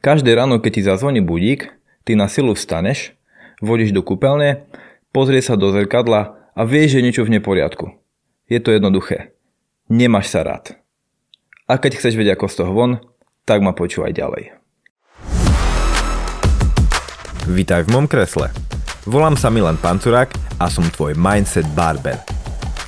Každé ráno, keď ti zazvoní budík, ty na silu vstaneš, vodíš do kúpeľne, pozrieš sa do zrkadla a vieš, že niečo v neporiadku. Je to jednoduché. Nemáš sa rád. A keď chceš vedieť ako z toho von, tak ma počúvaj ďalej. Vítaj v mom kresle. Volám sa Milan Pancurák a som tvoj Mindset Barber –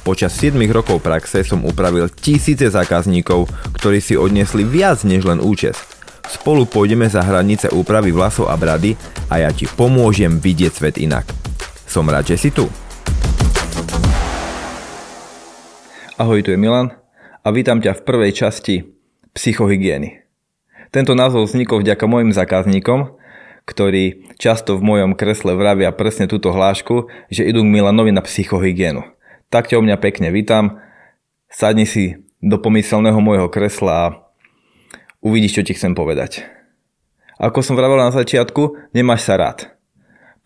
Počas 7 rokov praxe som upravil tisíce zákazníkov, ktorí si odniesli viac než len účes. Spolu pôjdeme za hranice úpravy vlasov a brady a ja ti pomôžem vidieť svet inak. Som rád, že si tu. Ahoj, tu je Milan a vítam ťa v prvej časti psychohygieny. Tento názov vznikol vďaka mojim zákazníkom, ktorí často v mojom kresle vravia presne túto hlášku, že idú k Milanovi na psychohygienu tak ťa u mňa pekne vítam. Sadni si do pomyselného môjho kresla a uvidíš, čo ti chcem povedať. Ako som vravel na začiatku, nemáš sa rád.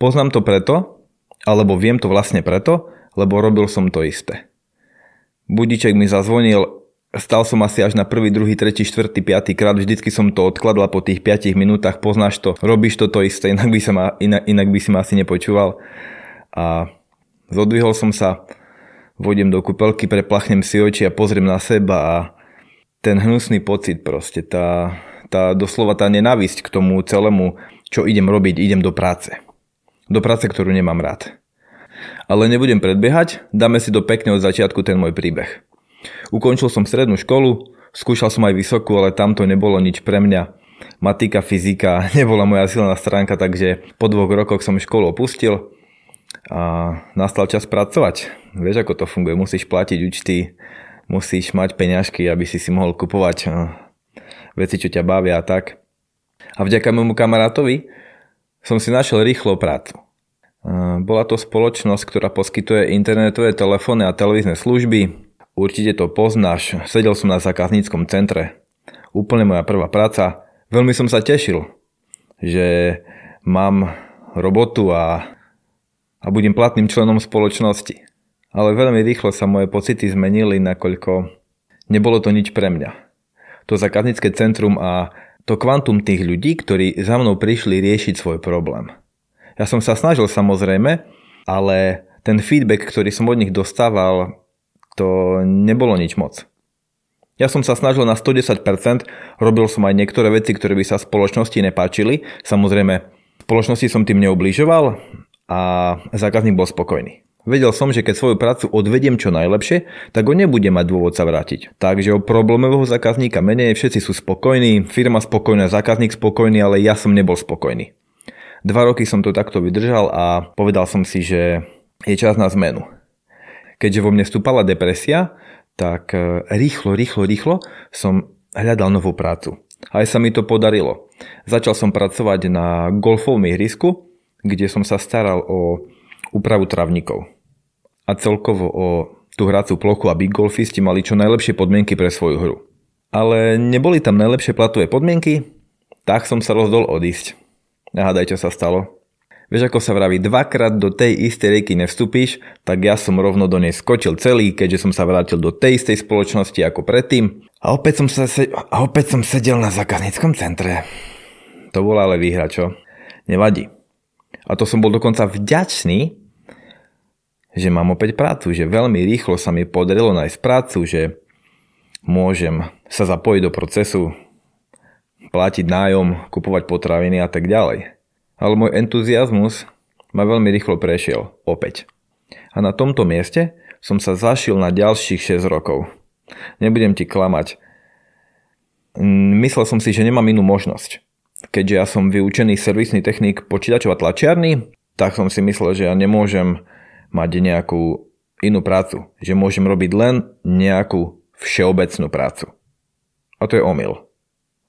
Poznám to preto, alebo viem to vlastne preto, lebo robil som to isté. Budiček mi zazvonil, stal som asi až na prvý, druhý, tretí, štvrtý, piatý krát, vždycky som to odkladla po tých 5 minútach, poznáš to, robíš to to isté, inak by, sa ma, inak, inak by si ma asi nepočúval. A zodvihol som sa, vodím do kúpelky, preplachnem si oči a pozriem na seba a ten hnusný pocit proste, tá, tá doslova tá nenávisť k tomu celému, čo idem robiť, idem do práce. Do práce, ktorú nemám rád. Ale nebudem predbiehať, dáme si do pekne od začiatku ten môj príbeh. Ukončil som strednú školu, skúšal som aj vysokú, ale tamto nebolo nič pre mňa. Matika, fyzika nebola moja silná stránka, takže po dvoch rokoch som školu opustil a nastal čas pracovať. Vieš, ako to funguje, musíš platiť účty, musíš mať peňažky, aby si si mohol kupovať eh, veci, čo ťa bavia a tak. A vďaka môjmu kamarátovi som si našiel rýchlo prácu. Eh, bola to spoločnosť, ktorá poskytuje internetové telefóny a televízne služby. Určite to poznáš, sedel som na zákazníckom centre. Úplne moja prvá práca. Veľmi som sa tešil, že mám robotu a a budem platným členom spoločnosti. Ale veľmi rýchlo sa moje pocity zmenili, nakoľko nebolo to nič pre mňa. To zákaznícke centrum a to kvantum tých ľudí, ktorí za mnou prišli riešiť svoj problém. Ja som sa snažil samozrejme, ale ten feedback, ktorý som od nich dostával, to nebolo nič moc. Ja som sa snažil na 110%, robil som aj niektoré veci, ktoré by sa spoločnosti nepáčili. Samozrejme, spoločnosti som tým neubližoval, a zákazník bol spokojný. Vedel som, že keď svoju prácu odvediem čo najlepšie, tak ho nebude mať dôvod sa vrátiť. Takže o problémového zákazníka menej, všetci sú spokojní, firma spokojná, zákazník spokojný, ale ja som nebol spokojný. Dva roky som to takto vydržal a povedal som si, že je čas na zmenu. Keďže vo mne vstúpala depresia, tak e, rýchlo, rýchlo, rýchlo som hľadal novú prácu. Aj sa mi to podarilo. Začal som pracovať na golfovom ihrisku, kde som sa staral o úpravu travníkov. A celkovo o tú hrácu plochu a big golfisti mali čo najlepšie podmienky pre svoju hru. Ale neboli tam najlepšie platové podmienky, tak som sa rozhodol odísť. Nahádaj, čo sa stalo. Vieš, ako sa vraví, dvakrát do tej istej rieky nevstúpiš, tak ja som rovno do nej skočil celý, keďže som sa vrátil do tej istej spoločnosti ako predtým. A opäť som, sa se- a opäť som sedel na zákazníckom centre. To bola ale výhra, čo? Nevadí. A to som bol dokonca vďačný, že mám opäť prácu, že veľmi rýchlo sa mi podarilo nájsť prácu, že môžem sa zapojiť do procesu, platiť nájom, kupovať potraviny a tak ďalej. Ale môj entuziasmus ma veľmi rýchlo prešiel opäť. A na tomto mieste som sa zašil na ďalších 6 rokov. Nebudem ti klamať. Myslel som si, že nemám inú možnosť keďže ja som vyučený servisný technik počítačov a tlačiarny, tak som si myslel, že ja nemôžem mať nejakú inú prácu. Že môžem robiť len nejakú všeobecnú prácu. A to je omyl.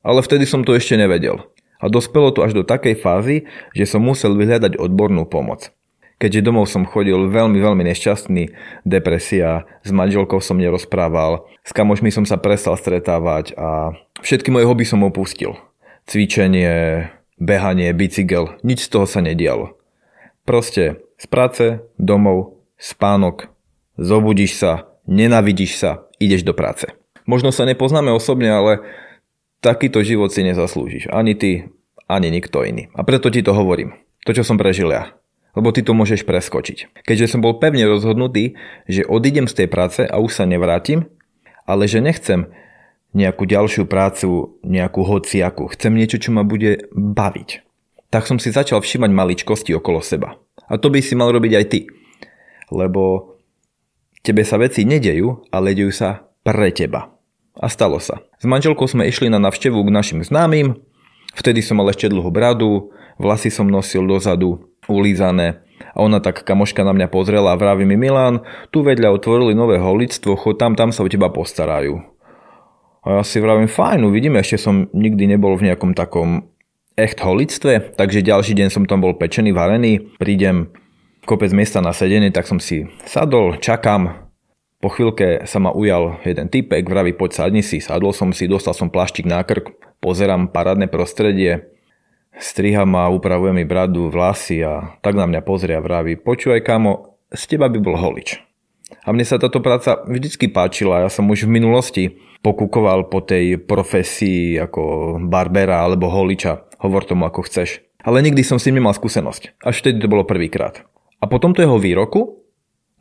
Ale vtedy som to ešte nevedel. A dospelo to až do takej fázy, že som musel vyhľadať odbornú pomoc. Keďže domov som chodil veľmi, veľmi nešťastný, depresia, s manželkou som nerozprával, s kamošmi som sa prestal stretávať a všetky moje hobby som opustil cvičenie, behanie, bicykel, nič z toho sa nedialo. Proste z práce, domov, spánok, zobudíš sa, nenavidíš sa, ideš do práce. Možno sa nepoznáme osobne, ale takýto život si nezaslúžiš. Ani ty, ani nikto iný. A preto ti to hovorím. To, čo som prežil ja. Lebo ty to môžeš preskočiť. Keďže som bol pevne rozhodnutý, že odídem z tej práce a už sa nevrátim, ale že nechcem nejakú ďalšiu prácu, nejakú hociaku. Chcem niečo, čo ma bude baviť. Tak som si začal všímať maličkosti okolo seba. A to by si mal robiť aj ty. Lebo tebe sa veci nedejú, ale dejú sa pre teba. A stalo sa. S manželkou sme išli na navštevu k našim známym, vtedy som mal ešte dlhú bradu, vlasy som nosil dozadu, ulízané a ona tak kamoška na mňa pozrela a vraví mi Milan, tu vedľa otvorili nové holictvo, chod tam, tam sa o teba postarajú. A ja si vravím, fajn, uvidíme, ešte som nikdy nebol v nejakom takom echt holictve, takže ďalší deň som tam bol pečený, varený, prídem kopec miesta na sedenie, tak som si sadol, čakám, po chvíľke sa ma ujal jeden typek, vraví poď sadni si, sadol som si, dostal som plaštik na krk, pozerám parádne prostredie, striha ma, upravuje mi bradu, vlasy a tak na mňa pozrie a vraví, počúvaj kamo, z teba by bol holič. A mne sa táto práca vždycky páčila, ja som už v minulosti pokúkoval po tej profesii ako barbera alebo holiča, hovor tomu ako chceš. Ale nikdy som s nemal skúsenosť, až vtedy to bolo prvýkrát. A po tomto jeho výroku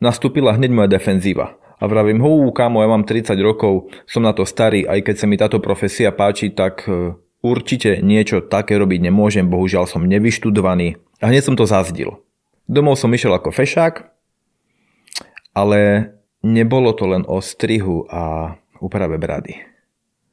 nastúpila hneď moja defenzíva. A vravím, hú, kámo, ja mám 30 rokov, som na to starý, aj keď sa mi táto profesia páči, tak e, určite niečo také robiť nemôžem, bohužiaľ som nevyštudovaný. A hneď som to zazdil. Domov som išiel ako fešák, ale nebolo to len o strihu a úprave brady.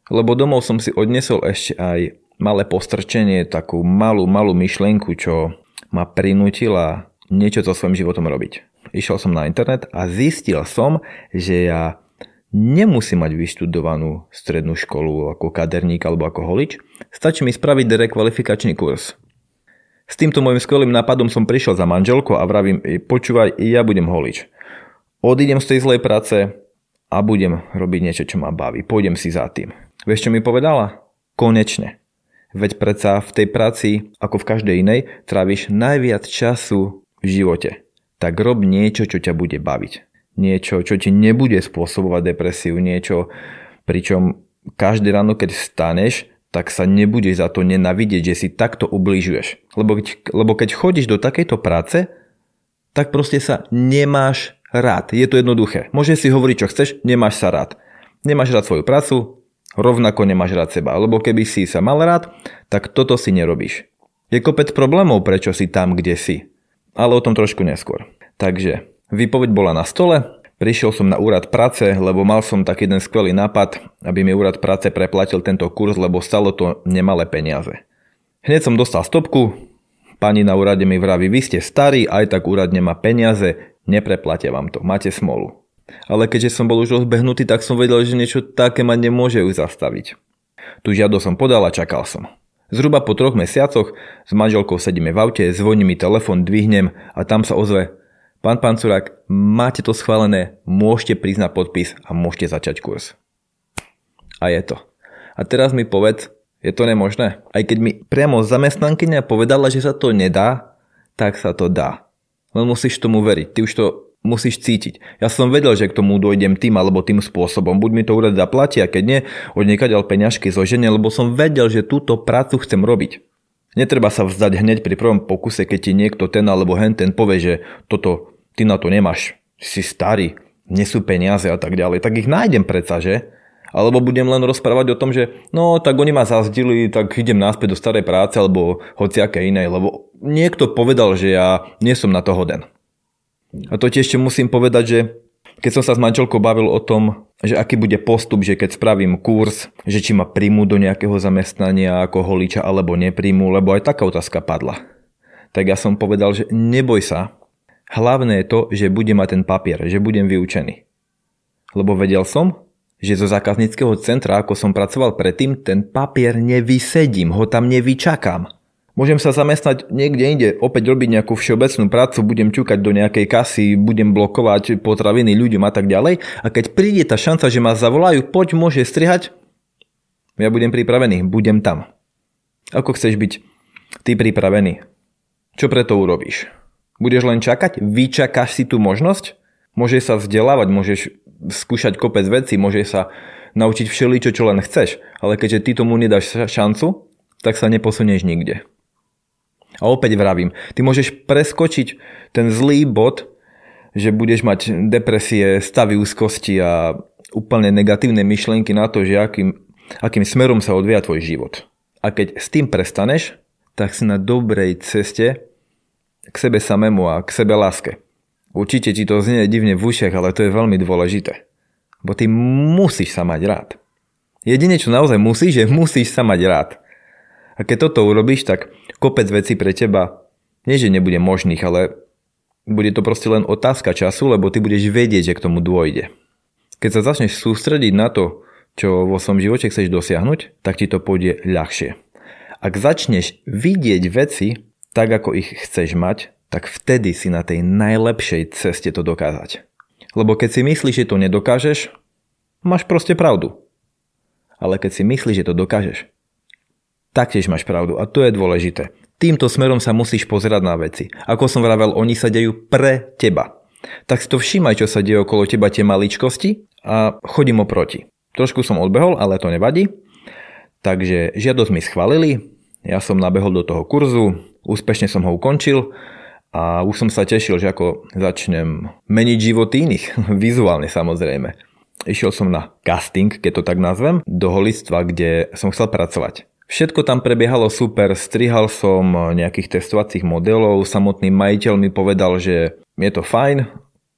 Lebo domov som si odnesol ešte aj malé postrčenie, takú malú, malú myšlenku, čo ma prinútila niečo so svojím životom robiť. Išiel som na internet a zistil som, že ja nemusím mať vyštudovanú strednú školu ako kaderník alebo ako holič. Stačí mi spraviť rekvalifikačný kurz. S týmto môjim skvelým nápadom som prišiel za manželko a vravím, počúvaj, ja budem holič. Odídem z tej zlej práce a budem robiť niečo, čo ma baví. Pôjdem si za tým. Vieš, čo mi povedala? Konečne. Veď predsa v tej práci, ako v každej inej, tráviš najviac času v živote. Tak rob niečo, čo ťa bude baviť. Niečo, čo ti nebude spôsobovať depresiu. Niečo, pričom každé ráno, keď staneš, tak sa nebudeš za to nenavidieť, že si takto ubližuješ. Lebo keď, lebo keď chodíš do takejto práce, tak proste sa nemáš rád. Je to jednoduché. Môžeš si hovoriť, čo chceš, nemáš sa rád. Nemáš rád svoju prácu, rovnako nemáš rád seba. Lebo keby si sa mal rád, tak toto si nerobíš. Je kopec problémov, prečo si tam, kde si. Ale o tom trošku neskôr. Takže, výpoveď bola na stole, prišiel som na úrad práce, lebo mal som taký jeden skvelý nápad, aby mi úrad práce preplatil tento kurz, lebo stalo to nemalé peniaze. Hneď som dostal stopku, pani na úrade mi vraví, vy ste starí, aj tak úrad nemá peniaze, Nepreplatia vám to, máte smolu. Ale keďže som bol už rozbehnutý, tak som vedel, že niečo také ma nemôže už zastaviť. Tu žiado som podal a čakal som. Zhruba po troch mesiacoch s manželkou sedíme v aute, zvoní mi telefon, dvihnem a tam sa ozve Pán Pancurák, máte to schválené, môžete prísť na podpis a môžete začať kurz. A je to. A teraz mi povedz, je to nemožné? Aj keď mi priamo zamestnankyňa povedala, že sa to nedá, tak sa to dá. Len musíš tomu veriť. Ty už to musíš cítiť. Ja som vedel, že k tomu dojdem tým alebo tým spôsobom. Buď mi to úrad zaplatí a keď nie, od ďal peňažky zoženie, lebo som vedel, že túto prácu chcem robiť. Netreba sa vzdať hneď pri prvom pokuse, keď ti niekto ten alebo hen ten povie, že toto, ty na to nemáš, si starý, nie sú peniaze a tak ďalej. Tak ich nájdem predsa, že? Alebo budem len rozprávať o tom, že no tak oni ma zazdili, tak idem náspäť do starej práce alebo hociaké inej, lebo niekto povedal, že ja nie som na to hoden. A to tiež ešte musím povedať, že keď som sa s manželkou bavil o tom, že aký bude postup, že keď spravím kurz, že či ma príjmu do nejakého zamestnania ako holiča alebo nepríjmu, lebo aj taká otázka padla. Tak ja som povedal, že neboj sa, hlavné je to, že budem mať ten papier, že budem vyučený. Lebo vedel som, že zo zákazníckého centra, ako som pracoval predtým, ten papier nevysedím, ho tam nevyčakám. Môžem sa zamestnať niekde inde, opäť robiť nejakú všeobecnú prácu, budem ťukať do nejakej kasy, budem blokovať potraviny ľuďom a tak ďalej. A keď príde tá šanca, že ma zavolajú, poď môže strihať, ja budem pripravený, budem tam. Ako chceš byť ty pripravený? Čo preto urobíš? Budeš len čakať? Vyčakáš si tú možnosť? Môžeš sa vzdelávať, môžeš skúšať kopec veci, môžeš sa naučiť všeličo, čo len chceš. Ale keďže ty tomu nedáš šancu tak sa neposunieš nikde. A opäť vravím, ty môžeš preskočiť ten zlý bod, že budeš mať depresie, stavy úzkosti a úplne negatívne myšlienky na to, že akým, akým smerom sa odvíja tvoj život. A keď s tým prestaneš, tak si na dobrej ceste k sebe samému a k sebe láske. Určite ti to znie divne v ušiach, ale to je veľmi dôležité. Bo ty musíš sa mať rád. Jedine, čo naozaj musíš, je musíš sa mať rád. A keď toto urobíš, tak kopec veci pre teba, nie že nebude možných, ale bude to proste len otázka času, lebo ty budeš vedieť, že k tomu dôjde. Keď sa začneš sústrediť na to, čo vo svojom živote chceš dosiahnuť, tak ti to pôjde ľahšie. Ak začneš vidieť veci tak, ako ich chceš mať, tak vtedy si na tej najlepšej ceste to dokázať. Lebo keď si myslíš, že to nedokážeš, máš proste pravdu. Ale keď si myslíš, že to dokážeš, taktiež máš pravdu a to je dôležité. Týmto smerom sa musíš pozerať na veci. Ako som vravel, oni sa dejú pre teba. Tak si to všímaj, čo sa deje okolo teba tie maličkosti a chodím oproti. Trošku som odbehol, ale to nevadí. Takže žiadosť mi schválili, ja som nabehol do toho kurzu, úspešne som ho ukončil a už som sa tešil, že ako začnem meniť život iných, vizuálne samozrejme. Išiel som na casting, keď to tak nazvem, do holictva, kde som chcel pracovať. Všetko tam prebiehalo super, strihal som nejakých testovacích modelov, samotný majiteľ mi povedal, že je to fajn,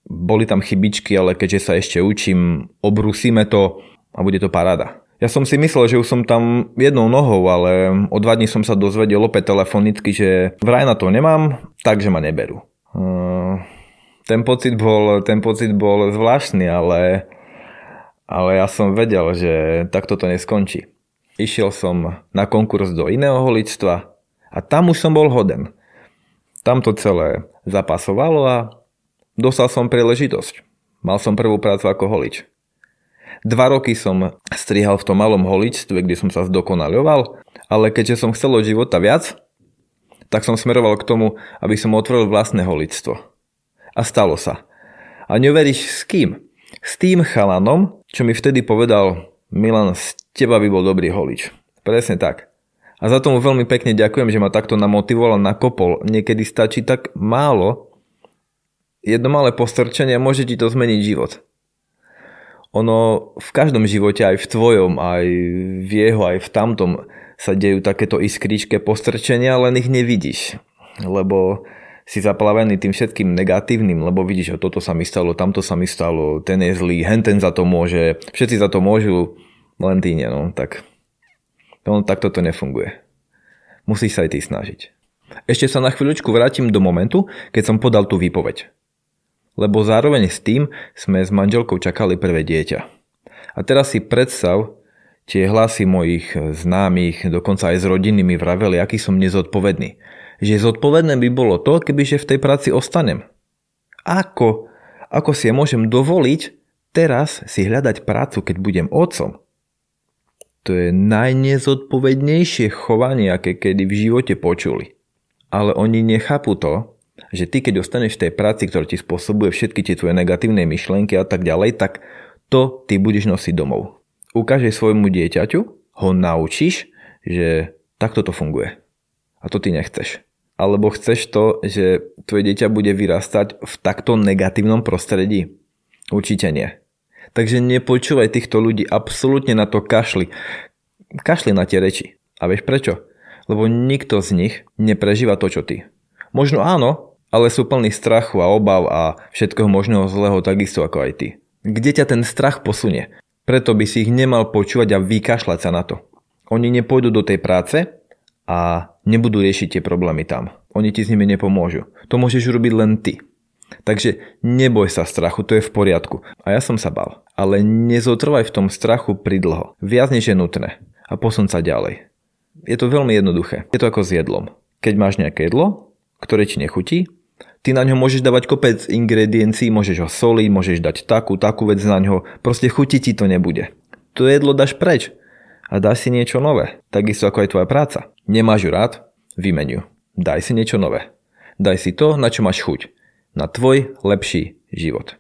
boli tam chybičky, ale keďže sa ešte učím, obrusíme to a bude to paráda. Ja som si myslel, že už som tam jednou nohou, ale o dva dní som sa dozvedel opäť telefonicky, že vraj na to nemám, takže ma neberú. Hm, ten pocit bol, ten pocit bol zvláštny, ale, ale ja som vedel, že takto to neskončí išiel som na konkurs do iného holictva a tam už som bol hoden. Tam to celé zapasovalo a dostal som príležitosť. Mal som prvú prácu ako holič. Dva roky som strihal v tom malom holičstve, kde som sa zdokonaľoval, ale keďže som chcel od života viac, tak som smeroval k tomu, aby som otvoril vlastné holictvo. A stalo sa. A neveríš s kým? S tým chalanom, čo mi vtedy povedal, Milan, z teba by bol dobrý holič. Presne tak. A za tomu veľmi pekne ďakujem, že ma takto namotivoval nakopol. Niekedy stačí tak málo, jedno malé postrčenie a môže ti to zmeniť život. Ono v každom živote, aj v tvojom, aj v jeho, aj v tamtom sa dejú takéto iskričké postrčenia, len ich nevidíš. Lebo si zaplavený tým všetkým negatívnym, lebo vidíš, že toto sa mi stalo, tamto sa mi stalo, ten je zlý, henten za to môže, všetci za to môžu, len ty nie, no, tak no, tak toto nefunguje. Musíš sa aj ty snažiť. Ešte sa na chvíľučku vrátim do momentu, keď som podal tú výpoveď. Lebo zároveň s tým sme s manželkou čakali prvé dieťa. A teraz si predstav, tie hlasy mojich známych, dokonca aj z rodiny mi vraveli, aký som nezodpovedný že zodpovedné by bolo to, kebyže v tej práci ostanem. Ako? Ako si ja môžem dovoliť teraz si hľadať prácu, keď budem otcom? To je najnezodpovednejšie chovanie, aké kedy v živote počuli. Ale oni nechápu to, že ty keď ostaneš v tej práci, ktorá ti spôsobuje všetky tie tvoje negatívne myšlienky a tak ďalej, tak to ty budeš nosiť domov. Ukážeš svojmu dieťaťu, ho naučíš, že takto to funguje. A to ty nechceš alebo chceš to, že tvoje dieťa bude vyrastať v takto negatívnom prostredí? Určite nie. Takže nepočúvaj týchto ľudí, absolútne na to kašli. Kašli na tie reči. A vieš prečo? Lebo nikto z nich neprežíva to, čo ty. Možno áno, ale sú plní strachu a obav a všetkého možného zlého takisto ako aj ty. Kde ťa ten strach posunie? Preto by si ich nemal počúvať a vykašľať sa na to. Oni nepôjdu do tej práce a nebudú riešiť tie problémy tam. Oni ti s nimi nepomôžu. To môžeš urobiť len ty. Takže neboj sa strachu, to je v poriadku. A ja som sa bal. Ale nezotrvaj v tom strachu pridlho. Viac než je nutné. A posun sa ďalej. Je to veľmi jednoduché. Je to ako s jedlom. Keď máš nejaké jedlo, ktoré ti nechutí, ty na ňo môžeš dávať kopec ingrediencií, môžeš ho soliť, môžeš dať takú, takú vec na ňo, proste chutiť ti to nebude. To jedlo dáš preč a dáš si niečo nové. Takisto ako aj tvoja práca. Nemáš ju rád? Vymeň ju. Daj si niečo nové. Daj si to, na čo máš chuť. Na tvoj lepší život.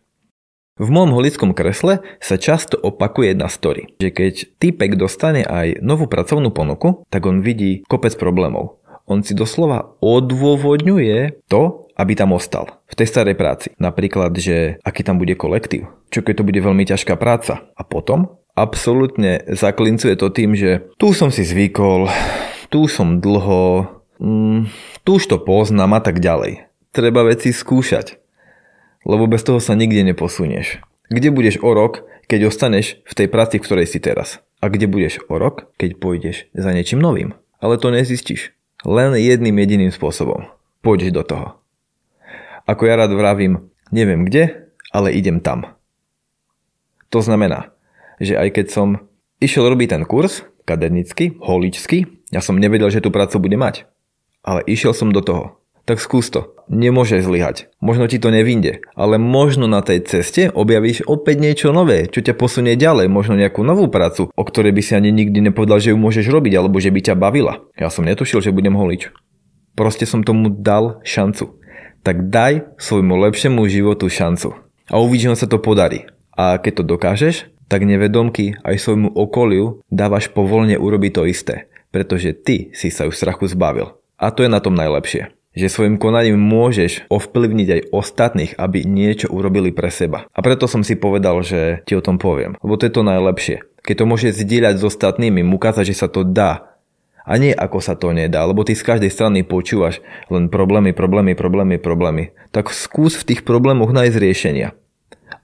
V môjom holickom kresle sa často opakuje jedna story, že keď typek dostane aj novú pracovnú ponuku, tak on vidí kopec problémov. On si doslova odôvodňuje to, aby tam ostal v tej starej práci. Napríklad, že aký tam bude kolektív, čo keď to bude veľmi ťažká práca. A potom absolútne zaklincuje to tým, že tu som si zvykol, tu som dlho, mm, tu už to poznám a tak ďalej. Treba veci skúšať lebo bez toho sa nikde neposunieš. Kde budeš o rok, keď ostaneš v tej práci, v ktorej si teraz? A kde budeš o rok, keď pôjdeš za niečím novým? Ale to nezistíš. Len jedným jediným spôsobom. Pôjdeš do toho. Ako ja rád vravím, neviem kde, ale idem tam. To znamená, že aj keď som išiel robiť ten kurz, kadernický, holičský, ja som nevedel, že tú prácu bude mať. Ale išiel som do toho tak skús to. Nemôže zlyhať. Možno ti to nevinde, ale možno na tej ceste objavíš opäť niečo nové, čo ťa posunie ďalej, možno nejakú novú prácu, o ktorej by si ani nikdy nepovedal, že ju môžeš robiť, alebo že by ťa bavila. Ja som netušil, že budem holič. Proste som tomu dal šancu. Tak daj svojmu lepšiemu životu šancu. A uvidíš, sa to podarí. A keď to dokážeš, tak nevedomky aj svojmu okoliu dávaš povolne urobiť to isté, pretože ty si sa už strachu zbavil. A to je na tom najlepšie že svojim konaním môžeš ovplyvniť aj ostatných, aby niečo urobili pre seba. A preto som si povedal, že ti o tom poviem. Lebo to je to najlepšie. Keď to môžeš zdieľať s ostatnými, ukázať, že sa to dá. A nie ako sa to nedá, lebo ty z každej strany počúvaš len problémy, problémy, problémy, problémy. Tak skús v tých problémoch nájsť riešenia.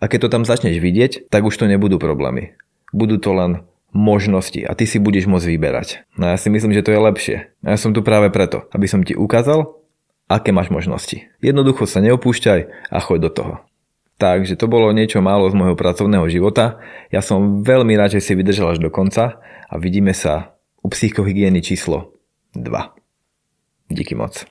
A keď to tam začneš vidieť, tak už to nebudú problémy. Budú to len možnosti a ty si budeš môcť vyberať. No ja si myslím, že to je lepšie. Ja som tu práve preto, aby som ti ukázal, aké máš možnosti. Jednoducho sa neopúšťaj a choď do toho. Takže to bolo niečo málo z môjho pracovného života. Ja som veľmi rád, že si vydržal až do konca a vidíme sa u psychohygieny číslo 2. Díky moc.